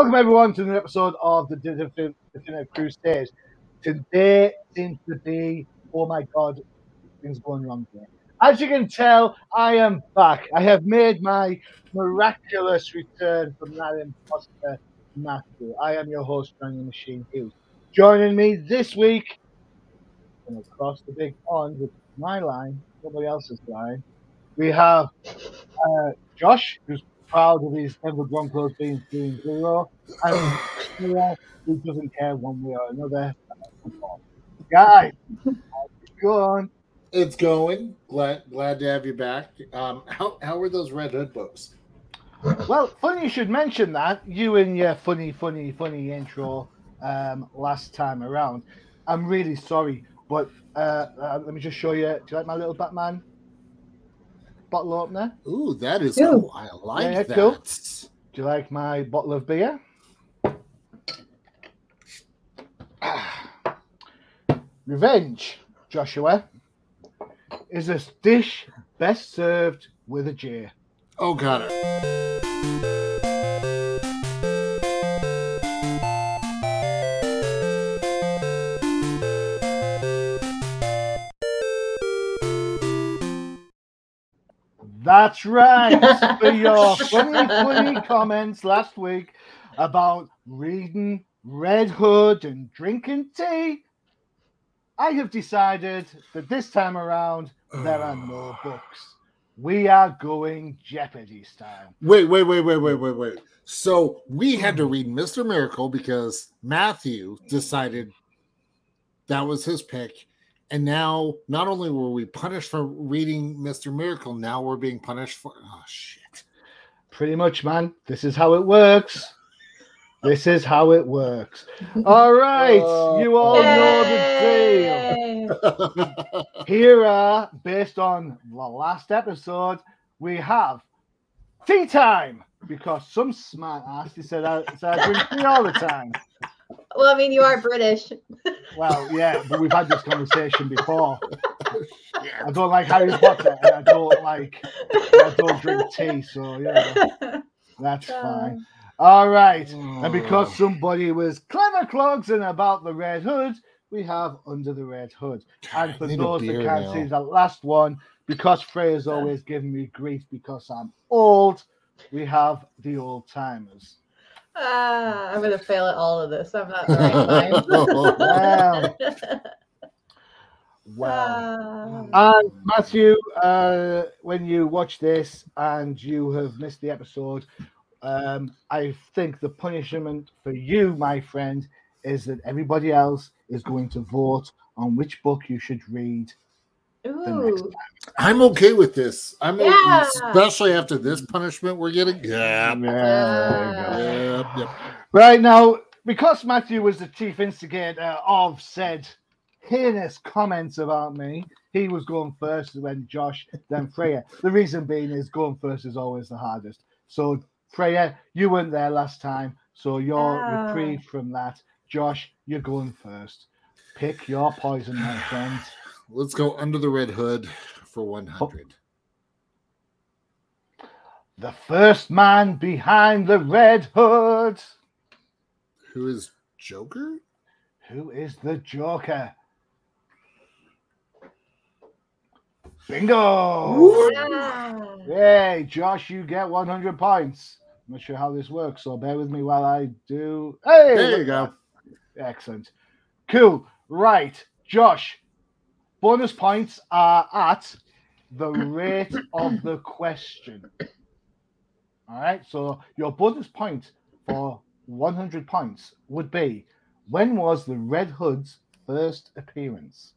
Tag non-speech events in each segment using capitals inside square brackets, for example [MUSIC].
Welcome everyone to the episode of the Definitive, Crusade. Today seems to be, oh my god, things going wrong here. As you can tell, I am back. I have made my miraculous return from that imposter Matthew. I am your host, Daniel Machine Hughes. Joining me this week, from across the big pond with my line, nobody else's line, we have uh, Josh, who's proud of his Denver Broncos being 3 and 0, and [CLEARS THROAT] who doesn't care one way or another. Guys, going? It's going. Glad glad to have you back. Um, how how were those Red Hood books? Well, funny you should mention that. You and your funny, funny, funny intro um, last time around. I'm really sorry, but uh, uh, let me just show you. Do you like my little Batman bottle opener? Ooh, that is Ooh. cool. I like Yeah, that. cool. Do you like my bottle of beer? [SIGHS] Revenge, Joshua, is a dish best served with a J. Oh, got it. That's right. For your funny, funny comments last week about reading Red Hood and drinking tea, I have decided that this time around there are no [SIGHS] books. We are going Jeopardy style. Wait, wait, wait, wait, wait, wait, wait. So we had to read Mr. Miracle because Matthew decided that was his pick. And now not only were we punished for reading Mr. Miracle, now we're being punished for oh shit. Pretty much, man. This is how it works. This is how it works. All right. You [LAUGHS] all know the deal. Here are, based on the last episode, we have tea time because some smart ass said I, said I drink tea all the time. Well, I mean, you are British. Well, yeah, but we've had this conversation before. I don't like Harry Potter and I don't like I don't drink tea, so yeah, that's uh. fine. All right. And because oh. somebody was clever clogsing about the red hood, we have under the red hood. And for I need a those that can't now. see the last one, because Freya's always giving me grief because I'm old, we have the old timers. Ah, I'm gonna fail at all of this. I'm not the right time. Wow! Ah. and Matthew, uh, when you watch this and you have missed the episode, um, I think the punishment for you, my friend, is that everybody else is going to vote on which book you should read. Next Ooh. I'm okay with this. I'm o- Yeah. especially after this punishment we're getting. Yeah. Yeah. Yep, yep. Right now, because Matthew was the chief instigator of said heinous comments about me, he was going first, then Josh, then Freya. The reason being is going first is always the hardest. So, Freya, you weren't there last time, so you're Ah. reprieved from that. Josh, you're going first. Pick your poison, my friend. Let's go under the red hood for 100. The first man behind the red hood. Who is Joker? Who is the Joker? Bingo! Yay, Josh, you get 100 points. I'm not sure how this works, so bear with me while I do. Hey, There you go. Excellent. Cool. Right, Josh. Bonus points are at the rate of the question. All right, so your bonus point for 100 points would be when was the Red Hood's first appearance?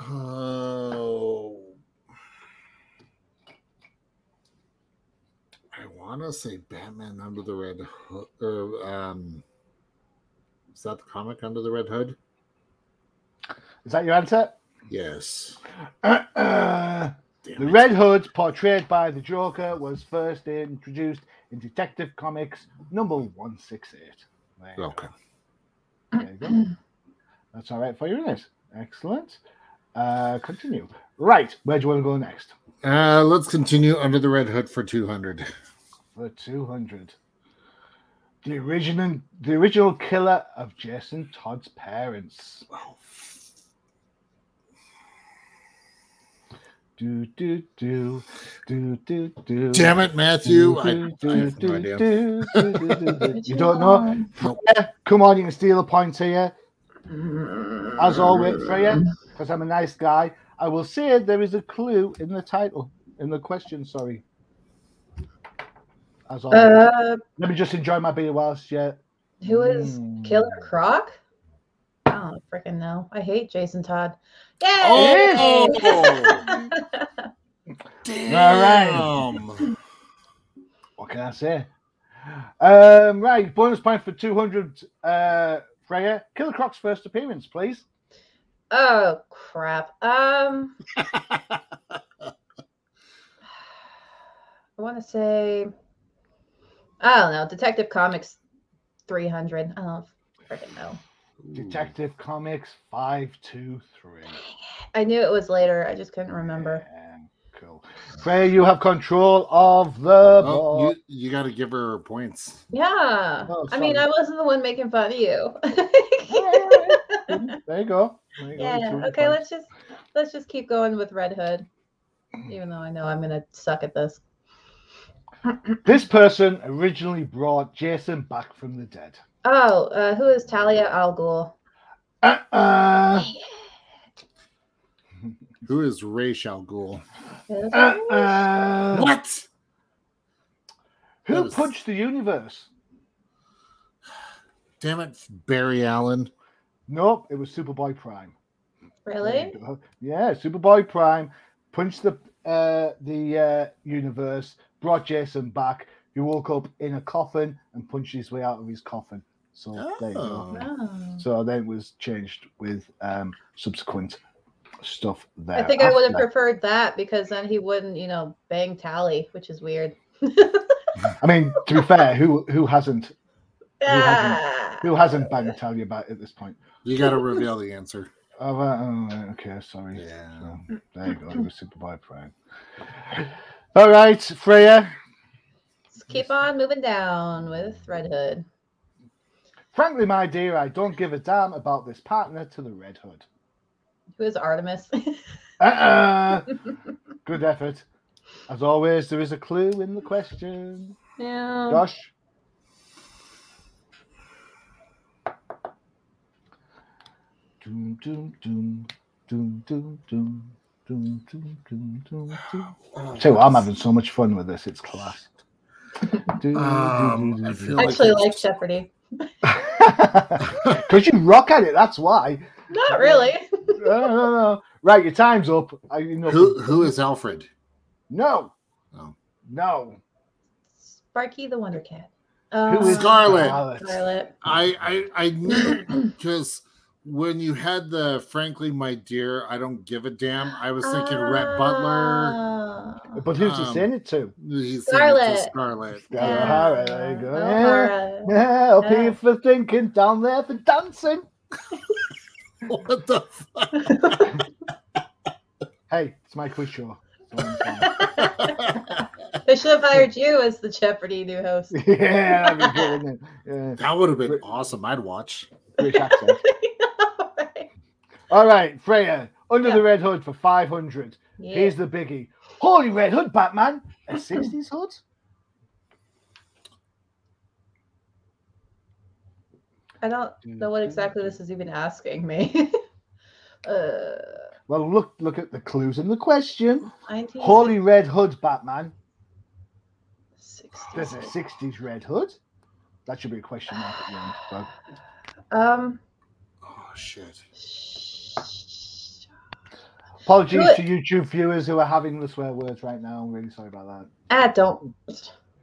Oh. I want to say Batman Under the Red Hood. Or, um, is that the comic Under the Red Hood? Is that your answer? Yes. [CLEARS THROAT] the Damn it. Red Hood, portrayed by the Joker, was first introduced in Detective Comics number 168. There you Okay. go. There you go. [CLEARS THROAT] That's all right for you, isn't it? Excellent. Uh, continue. Right, where do you want to go next? Uh, let's continue Under the Red Hood for 200. for 200. The original, the original killer of Jason Todd's parents. Do do do do do do. Damn it, Matthew! I, Do, I have no idea. [LAUGHS] You don't know? one? Freya, Come on, you can steal a point here. As always, Freya, because I'm a nice guy, I will say there is a clue in the title, in the question, sorry. As always. Uh, Let me just enjoy my beer whilst yet. who is Mm. Killer Croc? I don't freaking know. I hate Jason Todd. Yay! Oh! [LAUGHS] Damn. What can I say? Um, right, bonus point for 200, uh, Freya. Killer Croc's first appearance, please. oh crap. Um, [LAUGHS] I want to say, I don't know. Detective Comics 300. I don't freaking know. Detective Comics 523. I knew it was later. I just couldn't remember. Yeah, cool. Freya, you have control of the Oh, board. you, you got to give her points. Yeah. Oh, I mean. I wasn't the one making fun of you. [LAUGHS] There you go. There you yeah. Two Okay. Let's just let's just keep going with Red Hood, even though I know I'm gonna suck at this. This person originally brought Jason back from the dead. Oh, uh, who is Talia Al Ghul? Uh-uh. [LAUGHS] Who is Ra's al Ghul? Uh-uh. What? Who was- punched the universe? Damn it, Barry Allen. Nope, it was Superboy Prime. Really? Yeah, Superboy Prime punched the uh, the uh, universe, brought Jason back. He woke up in a coffin and punched his way out of his coffin. So there you go. Oh. Oh. So then it was changed with um, subsequent stuff there. I think I would have preferred that because then he wouldn't, you know, bang Tally, which is weird. [LAUGHS] I mean, to be fair, who who hasn't hasn't- Ah. who hasn't banged tell you about at this point? You got to reveal the answer. Oh, uh, oh, okay, sorry. Yeah. So, there you go. It was Superboy Prime. All right, Freya. Let's keep on moving down with Red Hood. Frankly, my dear, I don't give a damn about this partner to the Red Hood. Who is Artemis? uh-uh. Good effort. As always, there is a clue in the question. Yeah. Josh? Doom, doom, doom, doom, doom, doom. Doom, doom, doom, doom, doom. Oh, so I'm having so much fun with this. It's class. do, um, do, do, do, do. I actually like Jeopardy. [LAUGHS] Because you rock at it, that's why. Not really. No, no, no. Right, your time's up. I, you know, Who who is Alfred? No. Oh. No. Sparky the Wonder Cat. Who is Uh, Scarlet. Scarlet. I I, I knew because when you had the frankly, my dear, I don't give a damn. I was thinking Rhett Butler. Ah. But who's he Um, saying it to? He's saying it to Scarlet. Scarlet. Yeah, Yeah. all right, there you go. O'Hara. Yeah, up Yeah. here for thinking, down there for dancing. [LAUGHS] What the fuck? [LAUGHS] Hey, it's my quiz show. So I'm fine. They should have hired you as the Jeopardy new host. [LAUGHS] yeah, that'd good. Yeah, That would have been awesome. I'd watch. All right, Freya, under Yeah. the red hood for 500. yeah. Here's the biggie. Holy red hood, Batman. A [LAUGHS] 60s hood? I don't know what exactly this is even asking me. [LAUGHS] uh, Well, look look at the clues in the question. 1960s. Holy red hood, Batman. 60s. There's a 60s red hood. That should be a question mark at the end. So. Um, Oh shit. Apologies Do to YouTube viewers who are having the swear words right now. I'm really sorry about that. ah, don't.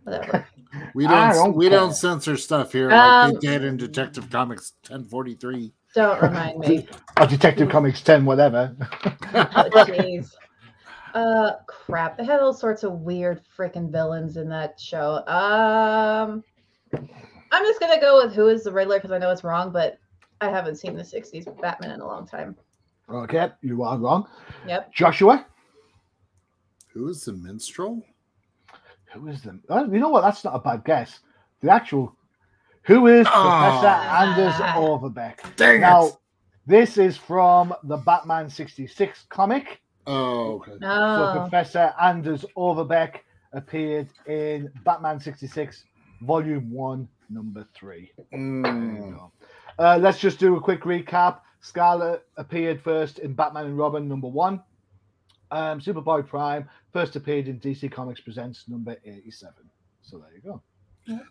Whatever. [LAUGHS] We don't, don't we care. don't censor stuff here like Um, they did in Detective Comics 1043. Don't remind me. [LAUGHS] Or Detective Comics 10, whatever. Oh, jeez. Uh, crap. They had all sorts of weird freaking villains in that show. Um, I'm just gonna go with who is the Riddler because I know it's wrong, but I haven't seen the '60s Batman in a long time. Okay, you are wrong. Yep. Joshua, Who is the minstrel? Who is the? Oh, you know what? That's not a bad guess. The actual who is Professor Ah. Anders Overbeck? Dang Now, it. this is from the Batman 66 comic. Oh, okay. So Professor Anders Overbeck appeared in Batman 66, Volume 1, Number 3. Mm. Uh, let's just do a quick recap. Scarlet appeared first in Batman and Robin number one. Um, Superboy Prime first appeared in DC Comics Presents number 87. So there you go.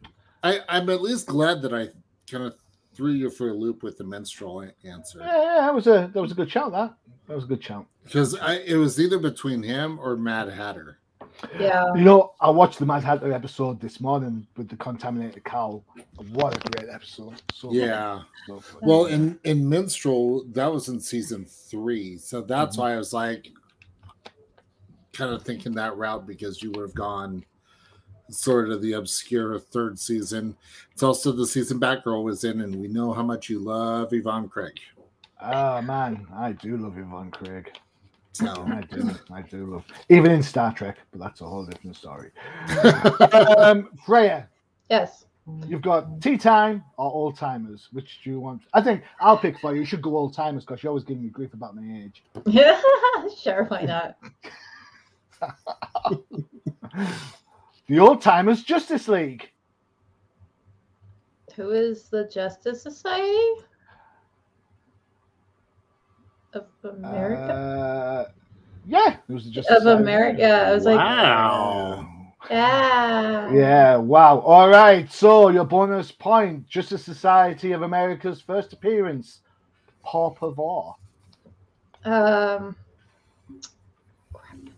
I, I'm at least glad that I kind of threw you for a loop with the Minstrel answer Yeah, yeah, that was a that was a good shout. That that was a good shout. because I it was either between him or Mad Hatter. Yeah. You know, I watched the Mad Hatter episode this morning with the contaminated cow. What a great episode! So. Yeah. So. Well, in in Minstrel, that was in season three, so that's Mhm. why I was like, kind of thinking that route because you would have gone sort of the obscure third season. It's also the season Batgirl was in, and we know how much you love Yvonne Craig. Ah man, I do love Yvonne Craig. So [LAUGHS] I do, I do love even in Star Trek, but that's a whole different story. [LAUGHS] um, Freya, Yes. You've got tea time or old timers. Which do you want? I think I'll pick for you. You should go old timers because you're always giving me grief about my age. Yeah. [LAUGHS] sure. Why not? The old timers Justice League. Who is the Justice Society of America? Uh, yeah, it was just of Society. America. I was like, wow. yeah. Yeah, wow. All right, so your bonus point Justice Society of America's first appearance. Paw Pavor. Um.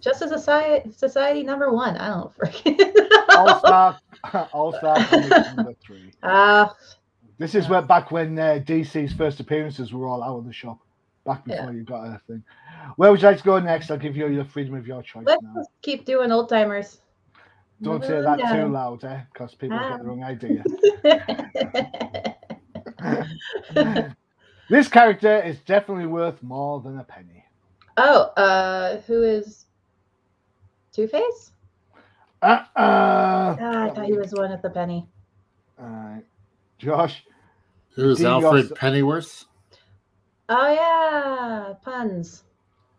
Justice Society, Society number one. I don't freaking [LAUGHS] All know. Star [LAUGHS] All Star number three. Ah, This is where back when uh, DC's first appearances were all out of the shop, back before you got a thing. Where would you like to go next? I'll give you your freedom of your choice let's now. just keep doing old timers. Don't say that too loud, eh? Because people get the wrong idea. [LAUGHS] this character is definitely worth more than a penny. oh, uh, who is Two Face? Uh-uh. Ah, I thought he was one at the penny. All right. Josh, Who's Dean Alfred Goss- Pennyworth? Oh yeah, puns.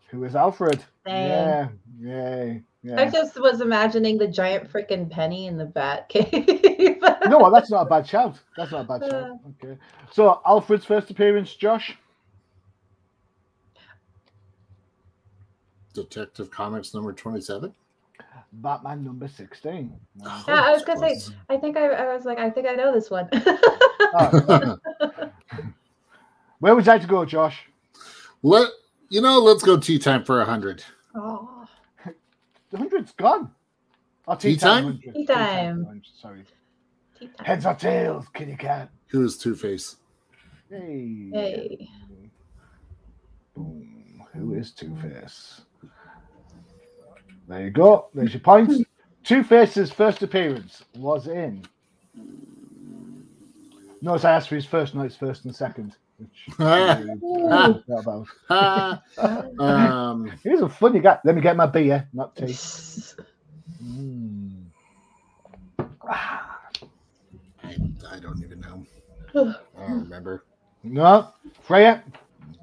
who is Alfred? Dang. Yeah, yeah, yeah. I just was imagining the giant freaking penny in the bat [LAUGHS] cave. You know what? That's not a bad shout. That's not a bad shout. Uh. Okay. So Alfred's first appearance, Josh. Detective Comics number 27. Batman number 16. [LAUGHS] Yeah, I was gonna say- I think I, I was like, I think I know this one. Oh, [LAUGHS] where would you like to go, Josh? Let you know, let's go tea time for a hundred. oh, [LAUGHS] The hundred's gone. Oh, Tea time? 100. Tea time. I'm Sorry. tea time. Heads or tails, kitty cat. Who is Two Face? Hey. Hey. Boom. Who is Two Face? There you go. There's your points. Two Face's first appearance was in. Notice I asked for his first, not his first and second. Which I really Ooh. forgot about. Um, He's a funny guy. Let me get my beer, not tea. Mm. I, I don't even know. I don't remember. No, Freya.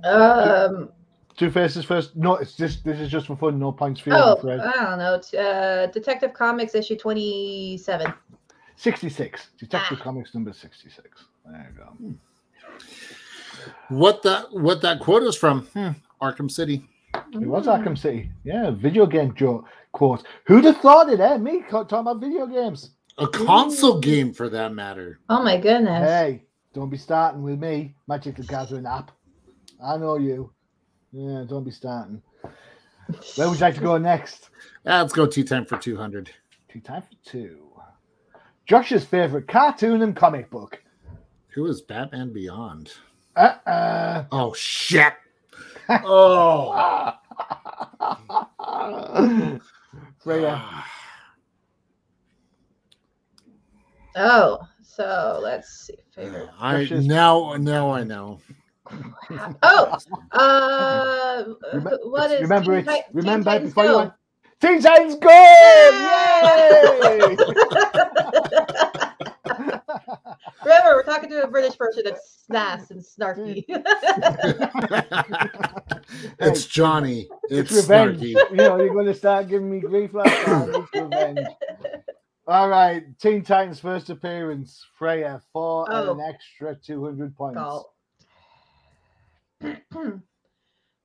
Um. Two Faces first. No, it's just this is just for fun. No points for you, Oh, Freya. I don't know. T- Uh, Detective Comics issue twenty-seven. 66. Detective Ah. Comics number 66. There you go. What that what that quote is from? Hmm, Arkham City. It was Arkham City. Yeah, video game jo- quote. Who'd have thought it, eh? Me talking about video games. A console Ooh. game for that matter. Oh my goodness. Hey, don't be starting with me, Magic the Gathering app. I know you. Yeah, don't be starting. Where would you like to go next? [LAUGHS] Ah, let's go tea time for 200. Tea time for two. Josh's favorite cartoon and comic book. Who is Batman Beyond? Uh-uh. Oh shit. Oh. [LAUGHS] Freya. Oh, so let's see. Favorite. I Josh's- now now I know. Oh, uh, Remem- what is remember it. Ti- Teen Remember it Titans before you went. Teen Titans Go! Yay! [LAUGHS] [LAUGHS] Remember, we're talking to a British person that's snass and snarky. Mm. [LAUGHS] it's Johnny. it's It's, revenge. snarky. You know, you're going to start giving me grief like that. It's revenge. All right, Teen Titans first appearance, Freya, for and an oh. extra 200 points. Call. [CLEARS THROAT]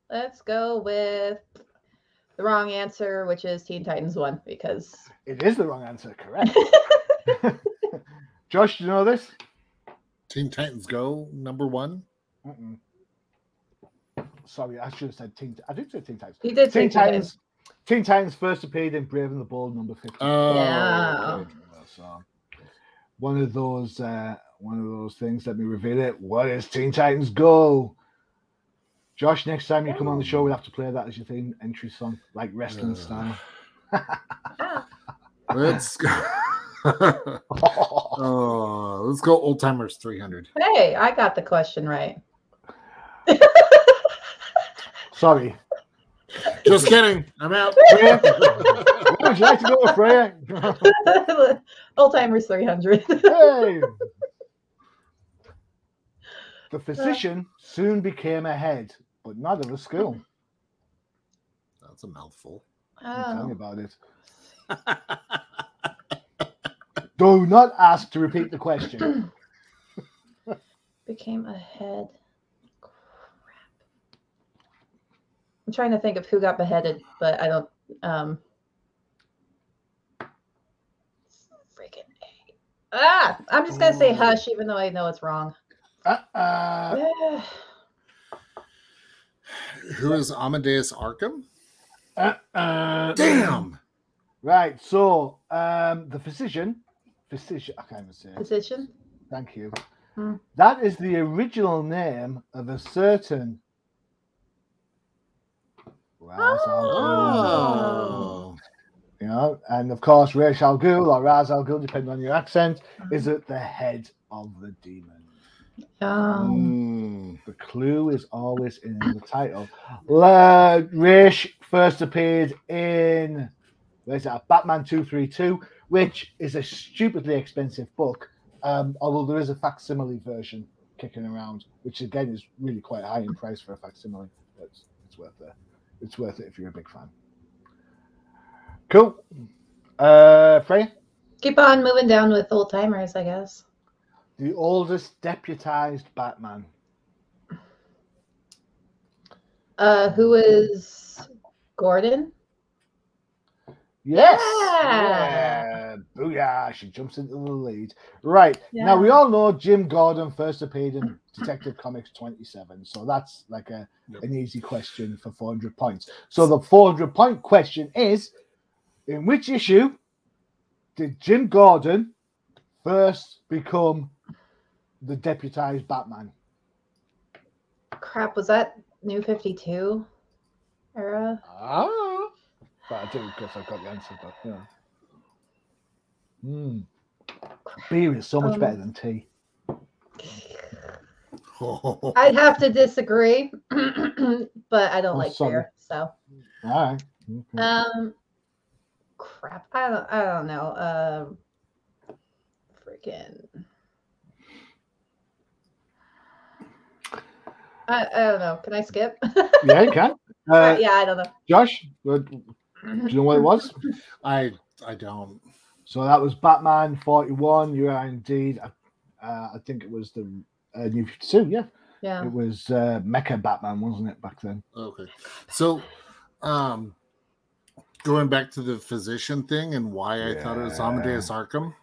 Let's go with the wrong answer, which is Teen Titans 1, because It is the wrong answer, correct. [LAUGHS] [LAUGHS] Josh, do you know this? Teen Titans Go number one. Mm-mm. Sorry, I should have said Teen. I did say Teen Titans. he did Teen Teen Titans. Titans. Teen Titans first appeared in Brave and the Bold number 50. Oh, Yeah. okay. So one of those uh one of those things, let me reveal it. What is Teen Titans Go? Josh, next time you come on the show, we'll have to play that as your theme entry song, like wrestling Uh. style. [LAUGHS] Ah, Let's go. [LAUGHS] oh, let's go old timers 300. hey, I got the question right. [LAUGHS] Sorry. Just kidding. I'm out. [LAUGHS] Freya? Would you like to go with Freya? Old timers 300. hey! The physician soon became a head, but not of a school. That's a mouthful. Oh. Tell me oh, about it. Do not ask to repeat the question. [CLEARS THROAT] became a head. Crap. I'm trying to think of who got beheaded, but I don't. Um, freaking A. Ah! I'm just gonna say hush, even though I know it's wrong. Uh-uh. Who is Amadeus Arkham? Uh-uh. Damn. Right, so um, the physician, physician, I can't even say it. Position. Thank you. Hmm. That is the original name of a certain. Ra's al Ghul. Oh. You know, and of course, Ra's al Ghul or Ra's al Ghul, depending on your accent, is at the head of the demon. Um, Mm. The clue is always in the title. La- Rish first appeared in where's that? Batman 232, which is a stupidly expensive book. Um, although there is a facsimile version kicking around, which again is really quite high in price for a facsimile. It's, it's worth it. It's worth it if you're a big fan. Cool. Uh, Freya, keep on moving down with old timers, I guess. the oldest deputized Batman. Uh, who is Gordon? Yes. Yeah. Yeah. Booyah. She jumps into the lead. Right. Now, we all know Jim Gordon first appeared in Detective Comics 27. So that's like a, Yep. an easy question for 400 points. So the 400 point question is In which issue did Jim Gordon first become the deputized Batman? Crap, was that New 52 era? Ah. But I do because I've got the answer, but yeah. Hmm. Beer is so much Um, better than tea. [LAUGHS] I'd have to disagree, [CLEARS THROAT] but I don't Oh, like sorry. beer. So, All right. Okay. um, crap. I don't. I don't know. Um, freaking. I, I don't know. Can I skip? [LAUGHS] yeah, you can. Uh, yeah, I don't know. Josh, uh, do you know what it was? [LAUGHS] I I don't. So that was Batman 41. You are indeed. Uh, I think it was the uh, New 52. Yeah. Yeah. It was uh, Mecha Batman, wasn't it, back then? Okay. So um going back to the physician thing and why I thought it was Amadeus Arkham.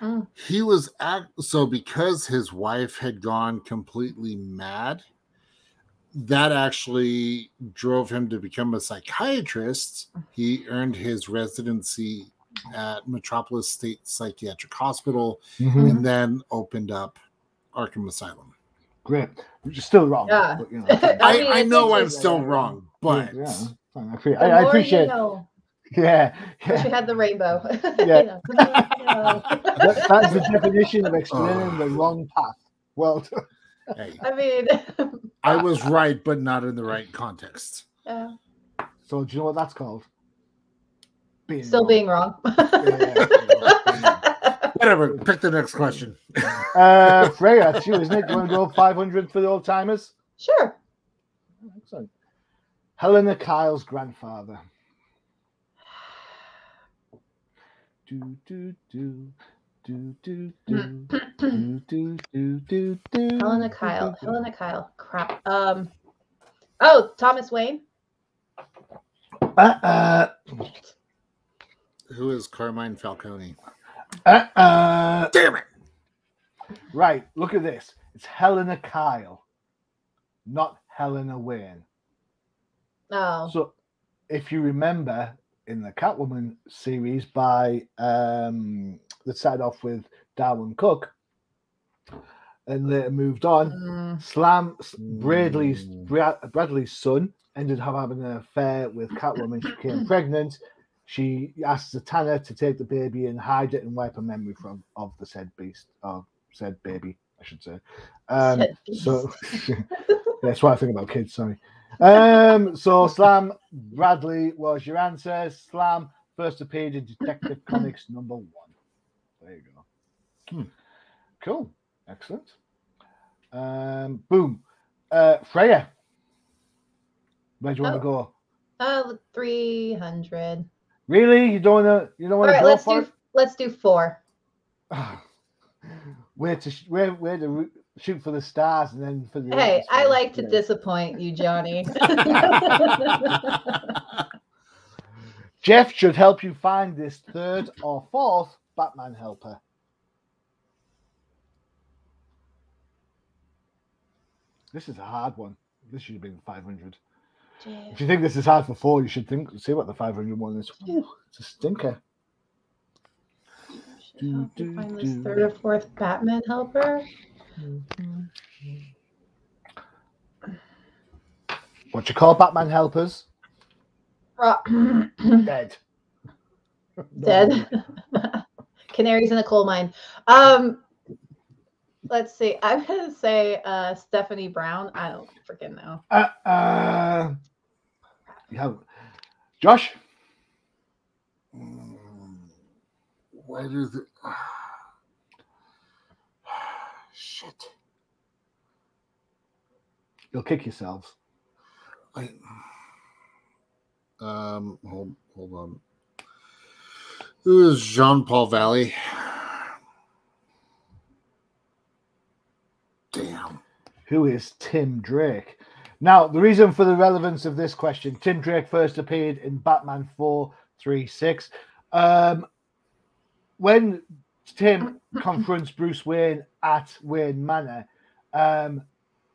Mm. He was act so because his wife had gone completely mad, that actually drove him to become a psychiatrist. He earned his residency at Metropolis State Psychiatric Hospital Mhm. and then opened up Arkham Asylum. Great. You're still wrong. Yeah. But, you know, [LAUGHS] I I, mean, I it's know I'm interesting. still wrong, but yeah, fine, I, I, I appreciate. You know. [LAUGHS] Yeah. Wish we had the rainbow. [LAUGHS] Yeah. You know, you know. That, that's the definition of explaining Oh. the wrong path. Well, hey, I mean, I was right, but not in the right context. yeah. so do you know what that's called? being Still wrong. being wrong. [LAUGHS] Whatever. Pick the next question. Uh, Freya, it's you, isn't it? Do you want to go 500 for the old timers? sure. Excellent. Helena Kyle's grandfather. [SIGHS] Do, do, do, do, do, do, do, do, do, do, do. Helena Kyle. Helena Kyle. Crap. Um. Oh, Thomas Wayne. Uh, uh, Who is Carmine Falcone? uh, uh. Damn it. Right, look at this. It's Helena Kyle, not Helena Wayne. Oh. So, if you remember in the Catwoman series by um that started off with Darwyn Cooke and later moved on, Mm, Slam Bradley's Mm. Bradley's son ended up having an affair with Catwoman. She became [CLEARS THROAT] pregnant. She asked Zatanna to take the baby and hide it and wipe her memory from of the said beast or said baby, I should say. Um, Said so [LAUGHS] that's what I think about kids. Sorry. Um, so Slam Bradley was your answer. Slam first appeared in Detective Comics number one. There you go. Hmm. Cool. Excellent. Um, boom. Uh, Freya. Where do you want Oh. to go? uh, three hundred. Really? You don't want to? You don't All want to right, go let's do let's do four. [SIGHS] where to? Where? Where to shoot for the stars and then for the? Hey, I like to Yeah. disappoint you, Johnny. [LAUGHS] Jeff should help you find this third or fourth Batman helper. This is a hard one. This should have been 500. If you think this is hard for four, you should think see what the 500 one is. Ooh, it's a stinker. Help you find this third or fourth Batman helper. What you call Batman helpers? Ro- Dead. [LAUGHS] Dead. [LAUGHS] Canaries in a coal mine. Um, let's see. [LAUGHS] I'm gonna say uh, Stephanie Brown. I don't freaking know. Uh, uh, yeah. Josh? Why do the [SIGHS] shit? You'll kick yourselves. I, um, hold hold on. Who is Jean Paul Valley? Damn. who is Tim Drake. Now, the reason for the relevance of this question Tim Drake first appeared in Batman 436. Um, when Tim [COUGHS] confronts Bruce Wayne at Wayne Manor, um,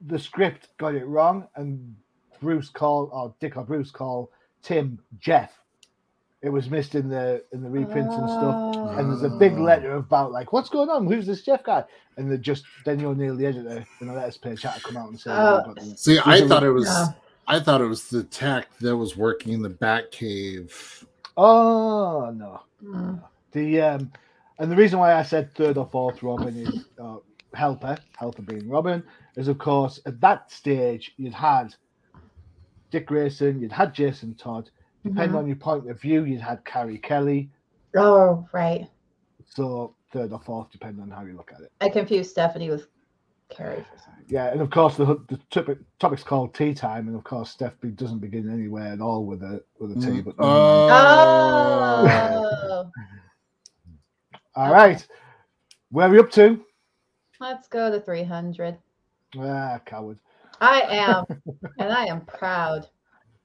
the script got it wrong, and Bruce called, or Dick or Bruce called Tim Jeff. It was missed in the in the reprints and stuff. And there's a big Oh. letter about like, what's going on? Who's this Jeff guy? And then just Denny O'Neil, the editor, in a letters page, had to come out and say, Oh. "Oh, but- See, I These are- thought it was Yeah. I thought it was the tech that was working in the back Batcave. "Oh no." Mm. The um, and the reason why I said third or fourth Robin is uh, helper, helper being Robin, is of course at that stage you'd had Dick Grayson, you'd had Jason Todd. Depending Mhm. on your point of view, you'd had Carrie Kelly. Oh, right. So third or fourth, depending on how you look at it. I confused Stephanie with Carrie for some. Yeah, and of course the the topic, topic's called tea time, and of course Steph be- doesn't begin anywhere at all with a with a T. Mm. But never mind. Oh, [LAUGHS] all right, where are we up to? let's go to 300. Ah, coward. I am, and I am proud.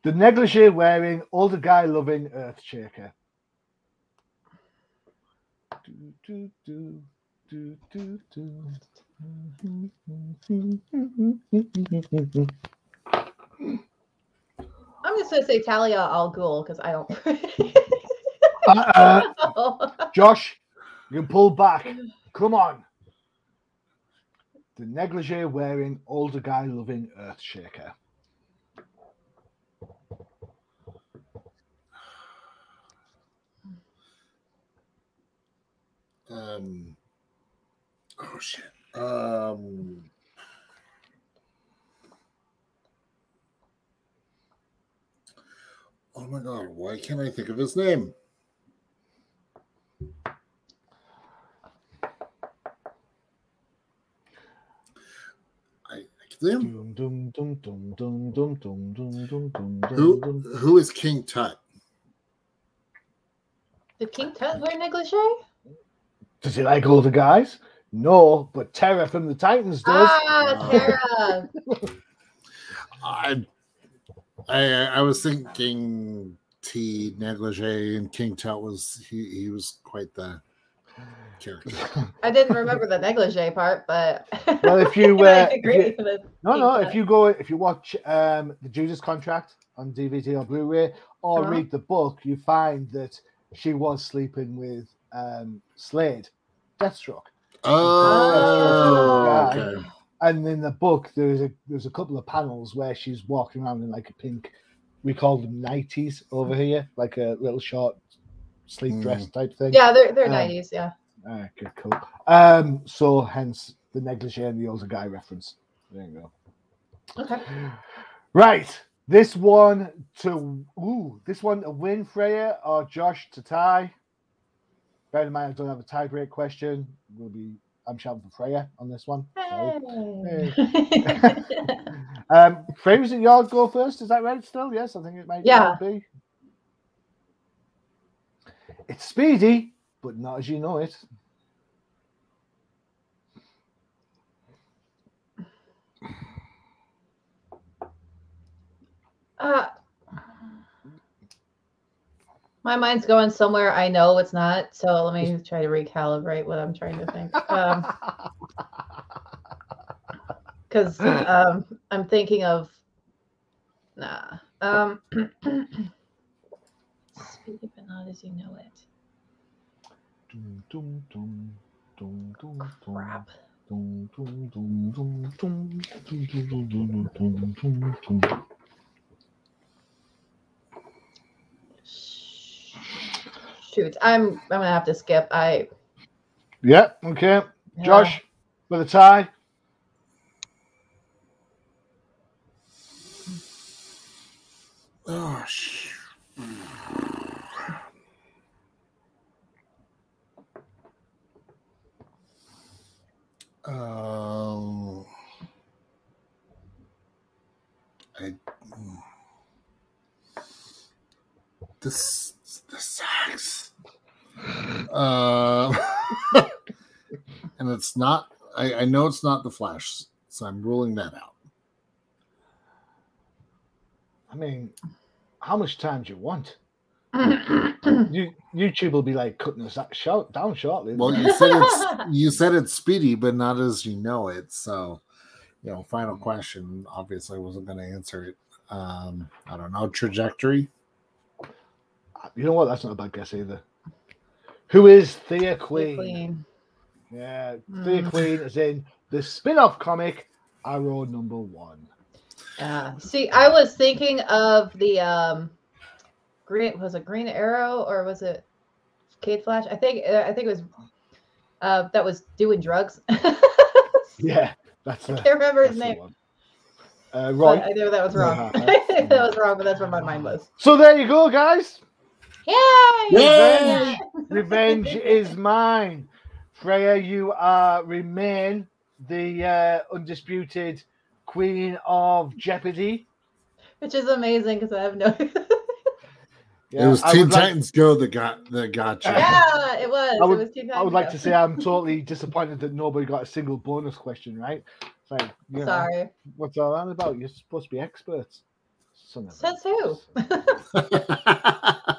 The negligee wearing, older guy loving earth shaker. Do, do, do. I'm just gonna say Talia Al Ghul because I don't. Uh, uh. [LAUGHS] Josh, you can pull back. Come on. The negligee wearing, older guy loving earth Um, oh shit. Um, oh my god! Why can't I think of his name? Who, who is King Tut? The King Tut wear negligee? Does he like older guys? No, but Terra from the Titans does. Ah, Tara. [LAUGHS] I I I was thinking T negligee and King Tut was he he was quite the character. [LAUGHS] I didn't remember the negligee part, but Well, if you, [LAUGHS] I uh, if you- with No, no. Tut. If you go, if you watch um, the Judas Contract on DVD or Blu-ray, or Uh-huh. read the book, you find that she was sleeping with um, Slade, Deathstroke, Oh, Yeah. okay. and in the book there's a there's a couple of panels where she's walking around in like a pink. We call them nighties over here, like a little short sleep Mm. dress type thing. yeah, they're they're Um, nineties. Yeah. Ah, good, cool. Um, so hence the negligee and the older guy reference. There you go. Okay. Right. This one to ooh, this one to win Freya or Josh to tie. Bear in mind, I don't have a tie break question. We'll be I'm shouting for Freya on this one. Sorry. [LAUGHS] Um, Freya, was it your go first? Is that right? Still, yes, I think it might Yeah. be. It's speedy, but not as you know it. uh, my mind's going somewhere I know it's not. So let me try to recalibrate what I'm trying to think. Um, because um, I'm thinking of nah. Um, speedy but not as you know it. Dum, dum, dum, dum, dum, dum. Crap. Dum, dum, dum, dum, dum, dum, dum, dum, dum, dum, dum, dum, Shoot, I'm I'm gonna have to skip. I Yeah, okay. yeah. Josh, with a tie. Oh, sh- Um, I this this sucks. Um, [LAUGHS] and it's not. I, I know it's not the Flash, so I'm ruling that out. I mean, how much time do you want? [COUGHS] You, YouTube will be like cutting us that short, down shortly. Well, you said it's you said it's speedy, but not as you know it. So, you know, final question. Obviously, wasn't going to answer it. Um, I don't know trajectory. you know what? That's not a bad guess either. Who is Thea Queen? Queen. Yeah, Thea Mm. Queen is in the spin-off comic Arrow number one. Yeah. See, I was thinking of the um green was it Green Arrow or was it Kid Flash? I think uh, I think it was uh that was doing drugs. [LAUGHS] Yeah, that's the, can't remember his name. Uh, but I know that was wrong. Uh-huh. [LAUGHS] that was wrong, but that's where my mind was. So there you go, guys. Yay! Revenge, [LAUGHS] revenge is mine. Freya, you uh, remain the uh, undisputed queen of Jeopardy. Which is amazing because I have no [LAUGHS] it was I Teen would like- Titans Go that got that got you. Yeah, it was. I would- it was two I would like to say I'm totally disappointed that nobody got a single bonus question right. It's like, you ago. know, Sorry. what's all that about? You're supposed to be experts. Son Says who? [LAUGHS]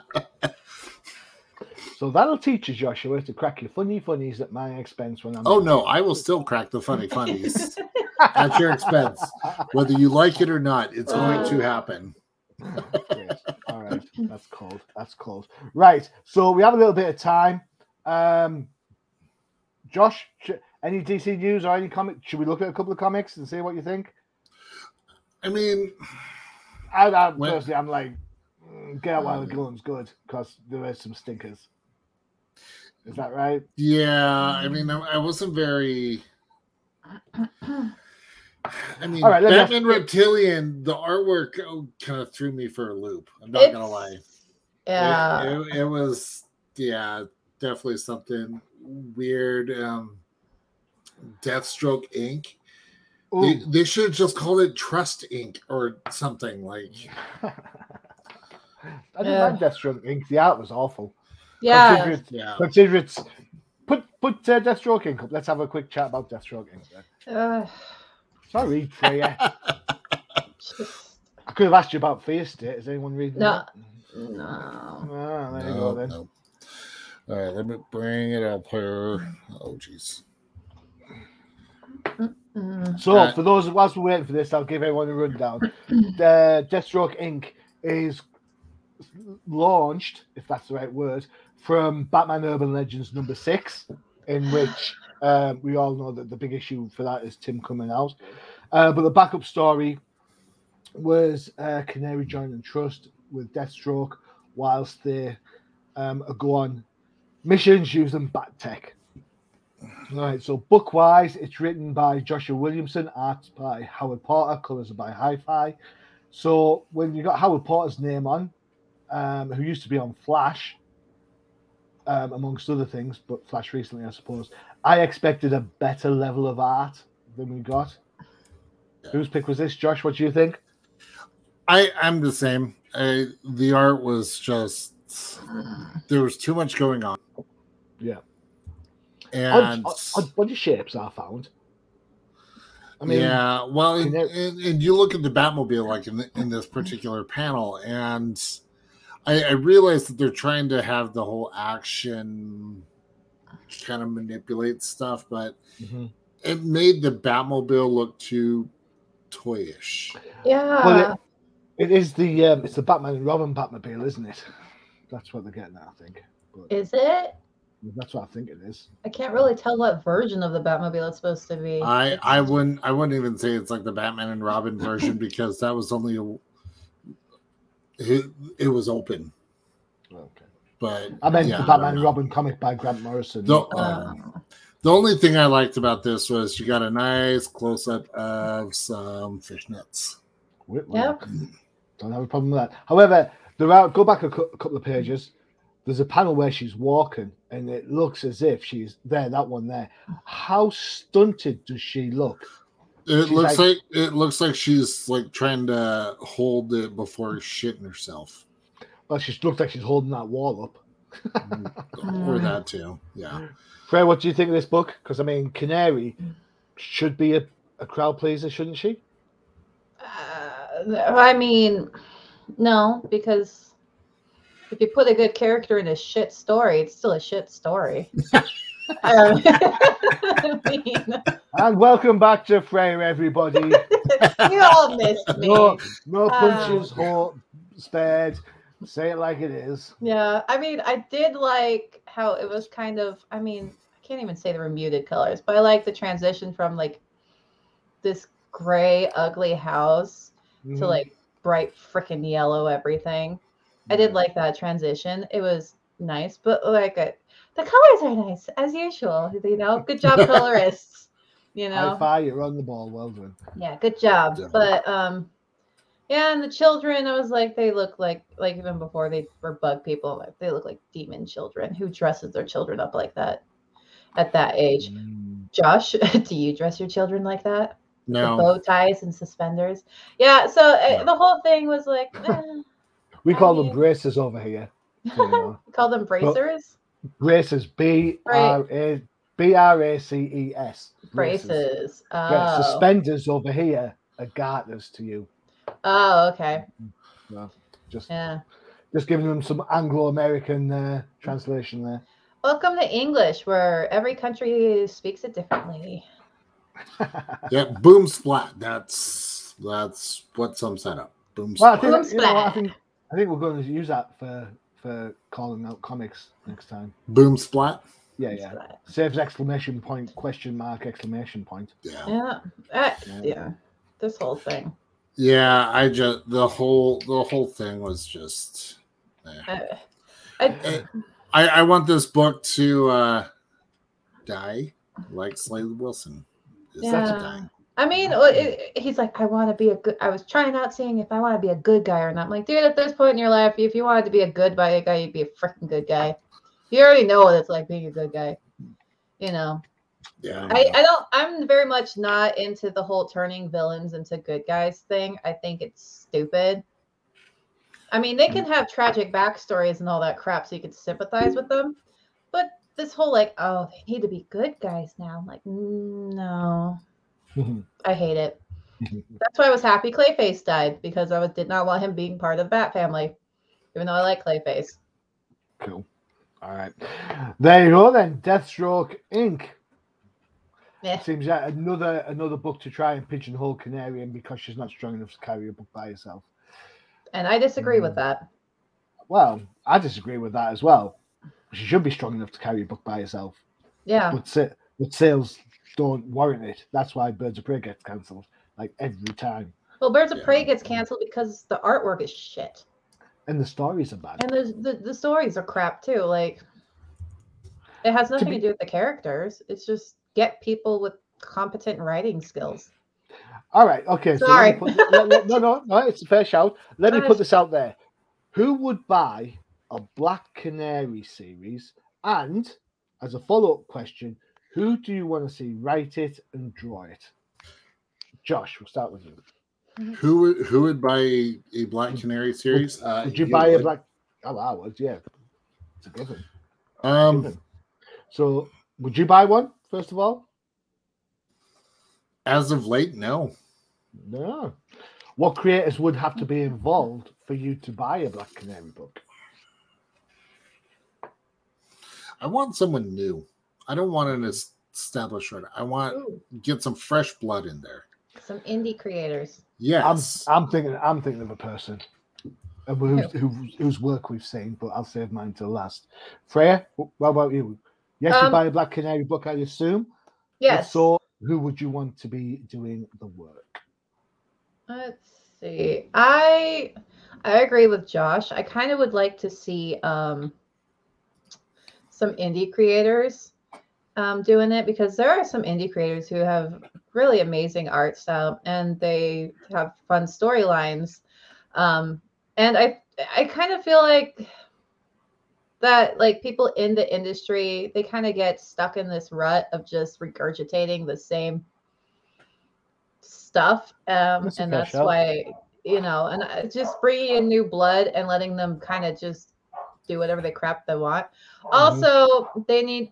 So that'll teach you, Joshua, to crack your funny funnies at my expense when I'm. oh no, I will still crack the funny funnies at your expense, whether you like it or not. It's going to happen. [LAUGHS] All right, that's cold. That's cold. Right. So we have a little bit of time. Um, Josh, any DC news or any comic? Should we look at a couple of comics and see what you think? I mean, I, I When- personally, I'm like, mm, get out while the going's good because there is some stinkers. Is that right? yeah, I mean, I, I wasn't very. [CLEARS THROAT] I mean, All right, let me ask- Batman Reptilian, the artwork kind of threw me for a loop. I'm not gonna lie. It- Yeah. it, it was yeah, definitely something weird. Um, Deathstroke Inc. They, they should have just called it Trust Inc. or something like. [LAUGHS] I didn't Yeah. like Deathstroke Inc. The art was awful. Yeah. Consider it's, Yeah. consider it's put put uh, Deathstroke Inc. Let's have a quick chat about Deathstroke Inc. Uh, Sorry, Freya. just, [LAUGHS] I could have asked you about Fear State. Is anyone reading No. that? no. Ah, there you go then. no. All right, let me bring it up here. Oh, jeez. So, Uh, for those whilst we're waiting for this, I'll give everyone a rundown. [CLEARS THROAT] the Deathstroke Inc. is launched, if that's the right word, from Batman Urban Legends number six, in which um, we all know that the big issue for that is Tim coming out. Uh, but the backup story was uh, Canary joining Trust with Deathstroke whilst they um, go on missions using Bat Tech. All right, so book wise, it's written by Joshua Williamson, art by Howard Porter, colors by Hi Fi. So when you got Howard Porter's name on, um, who used to be on Flash, um, amongst other things, but Flash recently, I suppose, I expected a better level of art than we got. Whose pick was this, Josh? What do you think? I I'm the same. I, the art was just there was too much going on, Yeah. and Odd, odd, odd shapes are found. I mean, yeah, well, and, you and, and you look at the Batmobile like in the, in this particular panel, and I, I realize that they're trying to have the whole action kind of manipulate stuff, but mhm. it made the Batmobile look too toyish. Yeah. Well, it is the um, it's the Batman and Robin Batmobile, isn't it? That's what they're getting at, I think. But Is it? that's what I think it is. I can't really tell what version of the Batmobile it's supposed to be. I I wouldn't I wouldn't even say it's like the Batman and Robin version because that was only a it, it was open, Okay. but I meant yeah, the Batman and. Robin comic by Grant Morrison. The- Um, Uh, The only thing I liked about this was you got a nice close up of some fishnets. Whitworth. Yep. Don't have a problem with that. However, there are go back a, cou- a couple of pages. There's a panel where she's walking, and it looks as if she's there. That one there. How stunted does she look? It She's looks like- like, it looks like she's like trying to hold it before shitting herself, Well, she looks like she's holding that wall up. or that too. Yeah, Frey, what do you think of this book? Because I mean, Canary should be a, a crowd pleaser, shouldn't she? uh, I mean, no, because if you put a good character in a shit story, it's still a shit story. [LAUGHS] Um, I [LAUGHS] mean, And welcome back to Frey, everybody. [LAUGHS] you all missed me. No, no Uh, punches ho- spared. Say it like it is. Yeah, I mean, I did like how it was kind of. I mean, I can't even say they were muted colors, but I like the transition from like this gray, ugly house Mhm. to like bright freaking yellow everything. I did like that transition. It was nice, but like uh, the colors are nice as usual. You know, good job, [LAUGHS] colorists. You know, High know, five, you're on the ball. Well done. yeah, good job. Yeah. But um, yeah, and the children, I was like, they look like like even before they were bug people, like they look like demon children. Who dresses their children up like that at that age? Mm. Josh, [LAUGHS] do you dress your children like that? With no, bow ties and suspenders. Yeah, so uh, Yeah. the whole thing was like, [LAUGHS] eh, We I call them braces over here. you know. call them bracers. Braces. B R A B R A C E S. Braces. Yeah, Oh. suspenders over here are garters to you. oh, okay. Just Yeah. just giving them some Anglo-American uh, translation there. Welcome to English, where every country speaks it differently. [LAUGHS] yeah, boom splat. That's that's what some set up. Boom Well, I splat. think, you know, I think I think we're going to use that for for calling out comics next time. boom splat. Yeah, yeah. Saves exclamation point, question mark, exclamation point. Yeah. Yeah. Uh, Yeah. yeah. This whole thing. Yeah, I just the whole the whole thing was just. eh. Uh, I, Eh, I I want this book to uh die like Slade Wilson. is Yeah. to die. I mean, it, he's like, I want to be a good. I was trying out seeing if I want to be a good guy or not. I'm like, dude, at this point in your life, if you wanted to be a good guy, guy, you'd be a freaking good guy. You already know what it's like being a good guy. You know. Yeah. I, I don't I'm very much not into the whole turning villains into good guys thing. I think it's stupid. I mean, they can have tragic backstories and all that crap so you can sympathize with them. But this whole like, oh, they need to be good guys now. I'm like, "Mm, [LAUGHS] I hate it. [LAUGHS] That's why I was happy Clayface died because I was, did not want him being part of the Bat Family, even though I like Clayface. cool. All right. There you go then. Deathstroke Inc. Yeah. Seems like another another book to try and pigeonhole Canary in because she's not strong enough to carry a book by herself. And I disagree with Mm. that. Well, I disagree with that as well. She should be strong enough to carry a book by herself. Yeah. But, but sales don't warrant it. That's why Birds of Prey gets cancelled like every time. Well, Birds of Yeah. Prey gets canceled because the artwork is shit. And the stories are bad. And the, the, the stories are crap too. Like, it has nothing to, be- do with the characters. It's just get people with competent writing skills. All right, okay. So Sorry. let me put, let- let- no, no, [LAUGHS] no, it's a fair shout. Let me put this out there. Who would buy a Black Canary series? And as a follow up question, who do you want to see write it and draw it? Josh, we'll start with you. Who would who would buy a, a Black Canary series? Uh, Would you you buy a would. Black? Oh, I would, yeah. It's a given. Um, given. So, would you buy one first of all? as of late, no. No. What creators would have to be involved for you to buy a Black Canary book? I want someone new. I don't want an established writer. I want Ooh, get some fresh blood in there. some indie creators. Yes. I'm, I'm thinking. I'm thinking of a person whose, who, whose work we've seen, but I'll save mine till last. Freya, wh- what about you? Yes, you Um, buy a Black Canary book, I assume. Yes. So, who would you want to be doing the work? Let's see. I I agree with Josh. I kind of would like to see um some indie creators um doing it because there are some indie creators who have really amazing art style and they have fun storylines. Um and I I kind of feel like that like people in the industry they kind of get stuck in this rut of just regurgitating the same stuff um That's and that's why you know and just bringing in new blood and letting them kind of just do whatever the crap they want. Also they need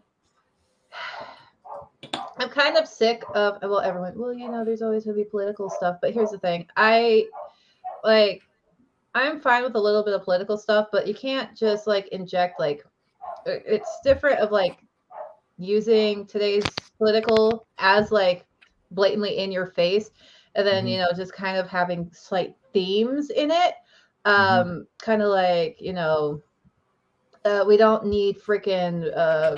i'm kind of sick of well everyone well you know there's always going to be political stuff but here's the thing. I like i'm fine with a little bit of political stuff but you can't just like inject like it's different of like using today's political as like blatantly in your face and then you know just kind of having slight themes in it. Um kind of like you know uh, we don't need freaking uh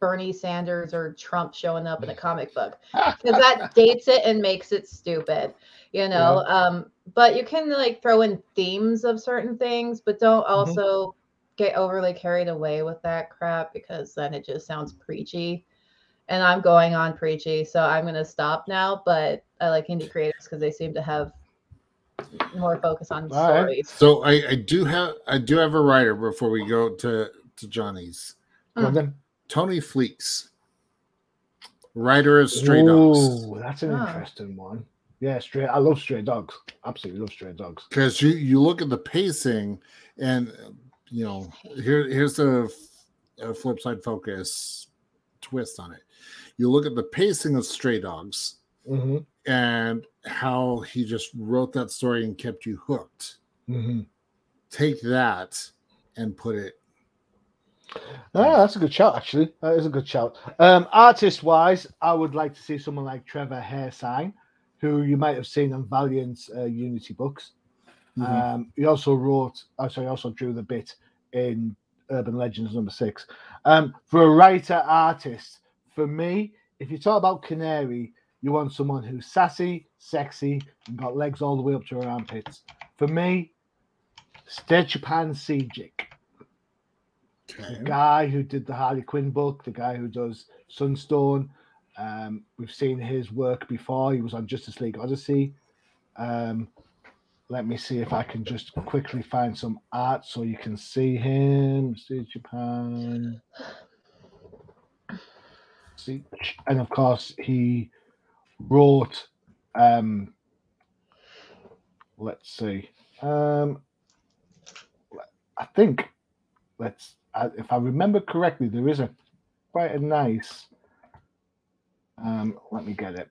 bernie sanders or trump showing up in a comic book [LAUGHS] because that dates it and makes it stupid you know um but you can like throw in themes of certain things but don't also get overly carried away with that crap because then it just sounds preachy and i'm going on preachy so i'm going to stop now but i like indie creators because they seem to have more focus on All right. stories so I, I do have I do have a writer before we go to to Johnny's. Go on then. Tony Fleecs, writer of Stray Dogs. Ooh, that's an Oh. interesting one. Yeah, stray. I love stray dogs. Absolutely love stray dogs. because you you look at the pacing and you know here here's a, uh, flip side focus twist on it you look at the pacing of stray dogs Mm-hmm. and how he just wrote that story and kept you hooked Mm-hmm. take that and put it Ah, that's a good shout, actually. That is a good shout. Um, artist wise, I would like to see someone like Trevor Hairsine, who you might have seen on Valiant's uh, Unity books. Mhm. Um, he also wrote, oh, sorry, he also drew the bit in Urban Legends number six. Um, for a writer artist, for me, if you talk about Canary, you want someone who's sassy, sexy, and got legs all the way up to her armpits. For me, Stjepan Sejic the guy who did the Harley Quinn book, the guy who does Sunstone. Um, we've seen his work before. He was on Justice League Odyssey. Um, let me see if I can just quickly find some art so you can see him. See Japan. see, and of course he wrote. Um, let's see. Um, I think let's. If I remember correctly, there is a quite a nice. Um, let me get it.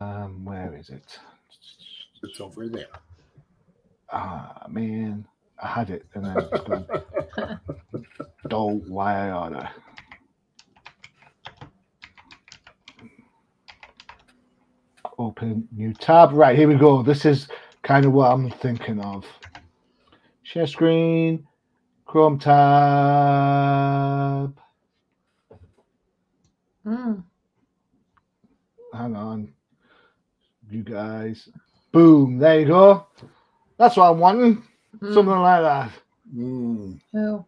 Um, where is it? It's over there. Ah, man, I had it and then it's [LAUGHS] gone. Don't why I oughta. Open new tab. Right, here we go. This is kind of what I'm thinking of. Share screen, Chrome tab. Mm. Hang on. You guys. Boom. There you go. That's what I'm wanting. Mm. Something like that. Mm. Who?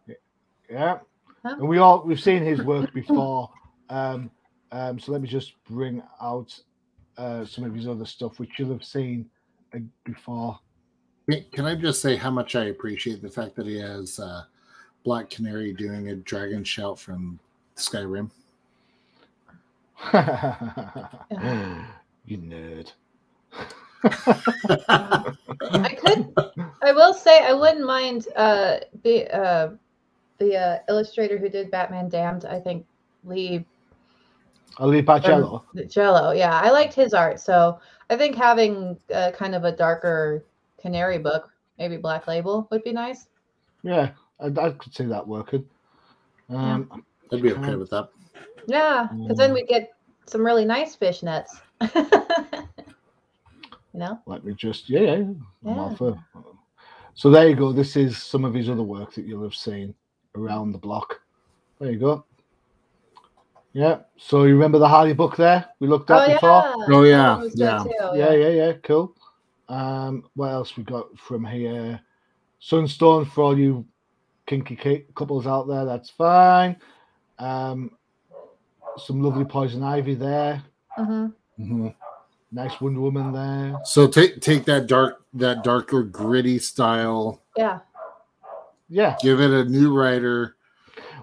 Yeah. Huh? And we all we've seen his work before. [LAUGHS] um, um, so let me just bring out uh, some of his other stuff, which you'll have seen uh, before. Can- Can I just say how much I appreciate the fact that he has uh, Black Canary doing a dragon shout from Skyrim? [LAUGHS] you nerd. I could. I will say I wouldn't mind uh, the uh, the uh, illustrator who did Batman Damned. I think Lee Ali Pacello. Jello. Yeah, I liked his art. So I think having uh, kind of a darker canary book, maybe Black Label, would be nice. Yeah, I, I could see that working. Um, I'd be okay with that. Yeah, because then Mm. we get some really nice fish nets. [LAUGHS] you know? Let me just yeah, yeah. Yeah. So there you go. This is some of his other work that you'll have seen around the block. There you go. Yeah. So you remember the Harley book there we looked Oh at yeah. before? Oh, that yeah, one was good yeah. Yeah, yeah, yeah. Cool. Um, what else we got from here? Sunstone for all you kinky ki- couples out there. That's fine. Um, some lovely poison ivy there. Mhm. Mhm. Nice Wonder Woman there. So take take that dark that darker gritty style, Yeah. Yeah. give it a new writer,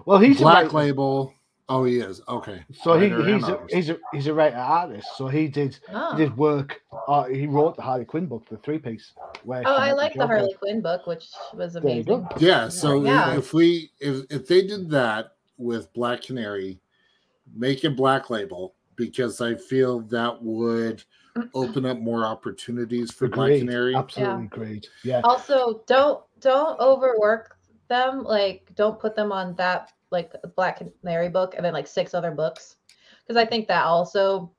Well, he's a black writer. label. Oh, he is okay. So he, Writer he's a, he's a he's a writer artist. So he did Oh. he did work. Uh, he wrote the Harley Quinn book, the three piece. Where Oh, I like the Joker. Harley Quinn book, which was There you go. amazing. Yeah. So Yeah. if we if if they did that with Black Canary, make it black label because I feel that would open up more opportunities for Black Canary. Absolutely agreed. Yeah. Also, don't don't overwork them. Like, don't put them on that like Black Canary book and then like six other books, because I think that also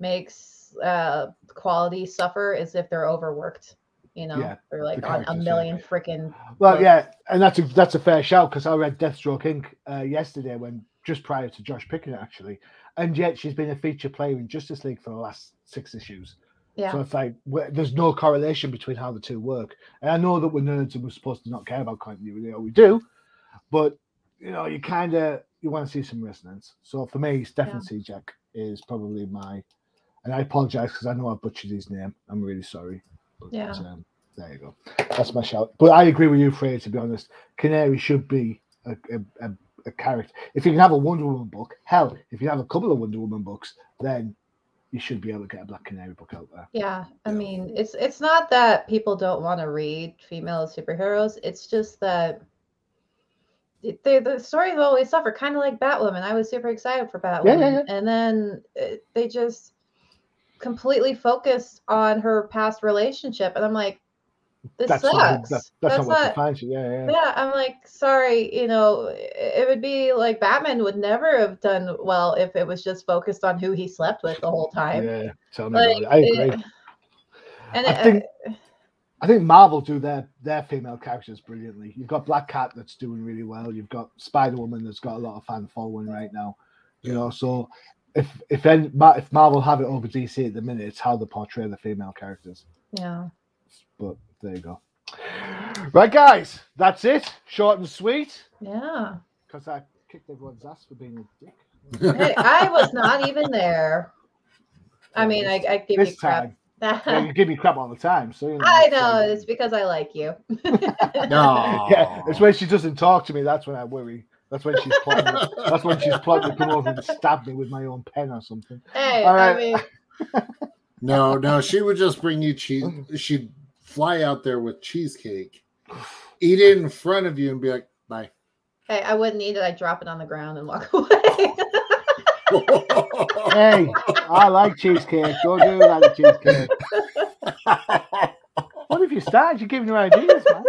makes uh quality suffer as if they're overworked. You know, Yeah, they're like on a characters, yeah. million freaking. Well, books. yeah, and that's a that's a fair shout because I read Deathstroke Inc. Uh, yesterday when just prior to Josh picking it actually, and yet she's been a feature player in Justice League for the last six issues. Yeah. So it's like there's no correlation between how the two work. And I know that we're nerds and we're supposed to not care about continuity, or we do, but you know, you kind of you want to see some resonance. So for me, Stefan Jack is probably my, and I apologize because I know I butchered his name. I'm really sorry. But, Yeah. Um, there you go. That's my shout. But I agree with you, Freya. To be honest, Canary should be a, a, a, a character. If you can have a Wonder Woman book, hell, if you have a couple of Wonder Woman books, then you should be able to get a Black Canary book out there. Yeah, I Yeah. mean, it's it's not that people don't want to read female superheroes. It's just that it- they, the stories always suffer, kind of like Batwoman. I was super excited for Batwoman, yeah, yeah. and then uh, they just completely focused on her past relationship, and I'm like, this That's sucks. not, that, that's, That's not what not- defines you. Yeah, yeah. yeah, I'm like, sorry, you know, it it would be like Batman would never have done well if it was just focused on who he slept with the whole time. Yeah, tell me Like, about it. I agree. it- and I it, think I think Marvel do their their female characters brilliantly. You've got Black Cat that's doing really well. You've got Spider Woman that's got a lot of fan following right now. You know, so if if any, if Marvel have it over DC at the minute, it's how they portray the female characters. yeah. But there you go. Right, guys, that's it. Short and sweet. Yeah. Because I kicked everyone's ass for being a dick. Hey, I was not even there. I mean, I, I give you crap. time, well, [LAUGHS] you give me crap all the time. So you know, I know like- it's because I like you. [LAUGHS] No. [LAUGHS] Yeah, it's when she doesn't talk to me. That's when I worry. That's when she's plotting. that's when she's plotting to come over and stab me with my own pen or something. Hey, All I mean, no, no, she would just bring you cheese. She'd fly out there with cheesecake, eat it in front of you, and be like, "Bye." hey, I wouldn't eat it. I'd drop it on the ground and walk away. Hey, I like cheesecake. Don't do that with cheesecake. [LAUGHS] what if you start? You're giving her ideas, man.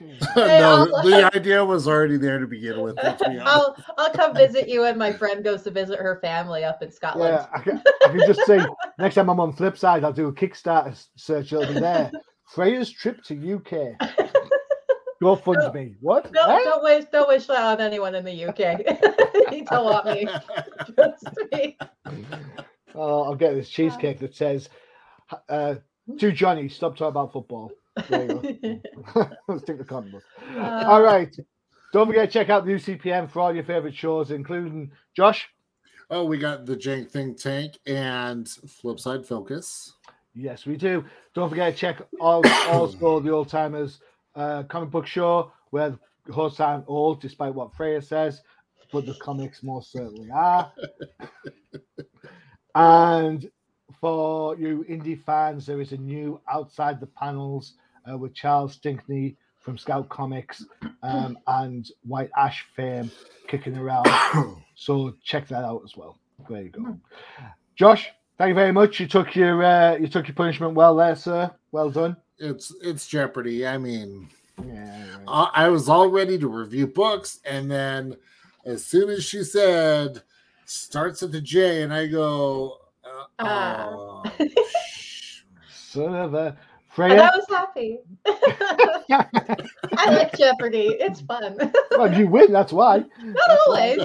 [LAUGHS] no, I'll- the idea was already there to begin with. let's be. I'll I'll come visit you and my friend goes to visit her family up in Scotland. Yeah, I can, I can just say next time I'm on Flipside, I'll do a Kickstarter search. It'll be there. Freya's trip to UK. Go fund me. What? No, Eh? don't waste don't wish that on anyone in the UK. [LAUGHS] you don't want me. [LAUGHS] Trust me. Oh, I'll get this cheesecake that says, uh, "To Johnny, stop talking about football." There you go. [LAUGHS] Let's take the comic. Uh, All right. Don't forget to check out the UCPM for all your favorite shows, including Josh. oh, we got the Jank Think Tank and Flipside Focus. Yes, we do. Don't forget to check all, [COUGHS] also the old timers uh, comic book show where the hosts aren't old, despite what Freya says, but the comics most certainly are. [LAUGHS] and for you indie fans, there is a new Outside the Panels uh, with Charles Stinkney from Scout Comics um, [COUGHS] and White Ash fame kicking around. [COUGHS] So check that out as well. There you go. Josh, thank you very much. You took your uh, you took your punishment well there, sir. Well done. It's it's Jeopardy. I mean, Yeah. right. I, I was all ready to review books, and then as soon as she said starts at the J, and I go, uh, Ah. oh, sh- Son of a and I was happy. [LAUGHS] I like Jeopardy. It's fun. well, you win. That's why. Not always.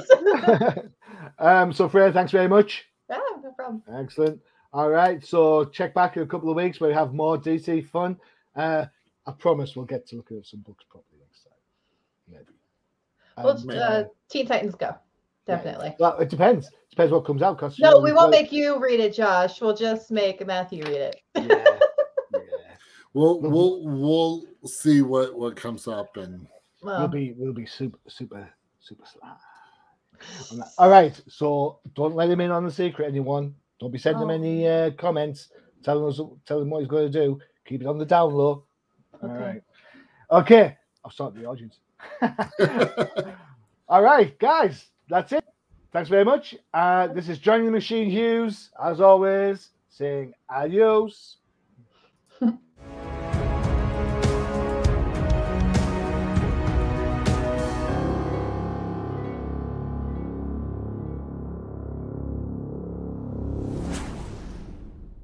[LAUGHS] um. So Freya, thanks very much. Yeah, no problem. Excellent. All right. So check back in a couple of weeks where we have more DC fun. Uh, I promise we'll get to look at some books properly next time. Maybe. Well, Um, uh, Teen Titans Go. Definitely. well, it depends. Depends what comes out. Cause you No, know, we won't got- make you read it, Josh. We'll just make Matthew read it. Yeah. [LAUGHS] yeah. we'll Mhm. we'll we'll see what what comes up, and We'll Well, be we'll be super super super sly. All right, so don't let him in on the secret, anyone. Don't be sending him Oh. any uh, comments telling us telling him what he's going to do. Keep it on the down low. All Okay. right. Okay. I'll start the audience. [LAUGHS] All right, guys, that's it. Thanks very much. Uh, this is Johnny the Machine Hughes, as always, saying adios. [LAUGHS]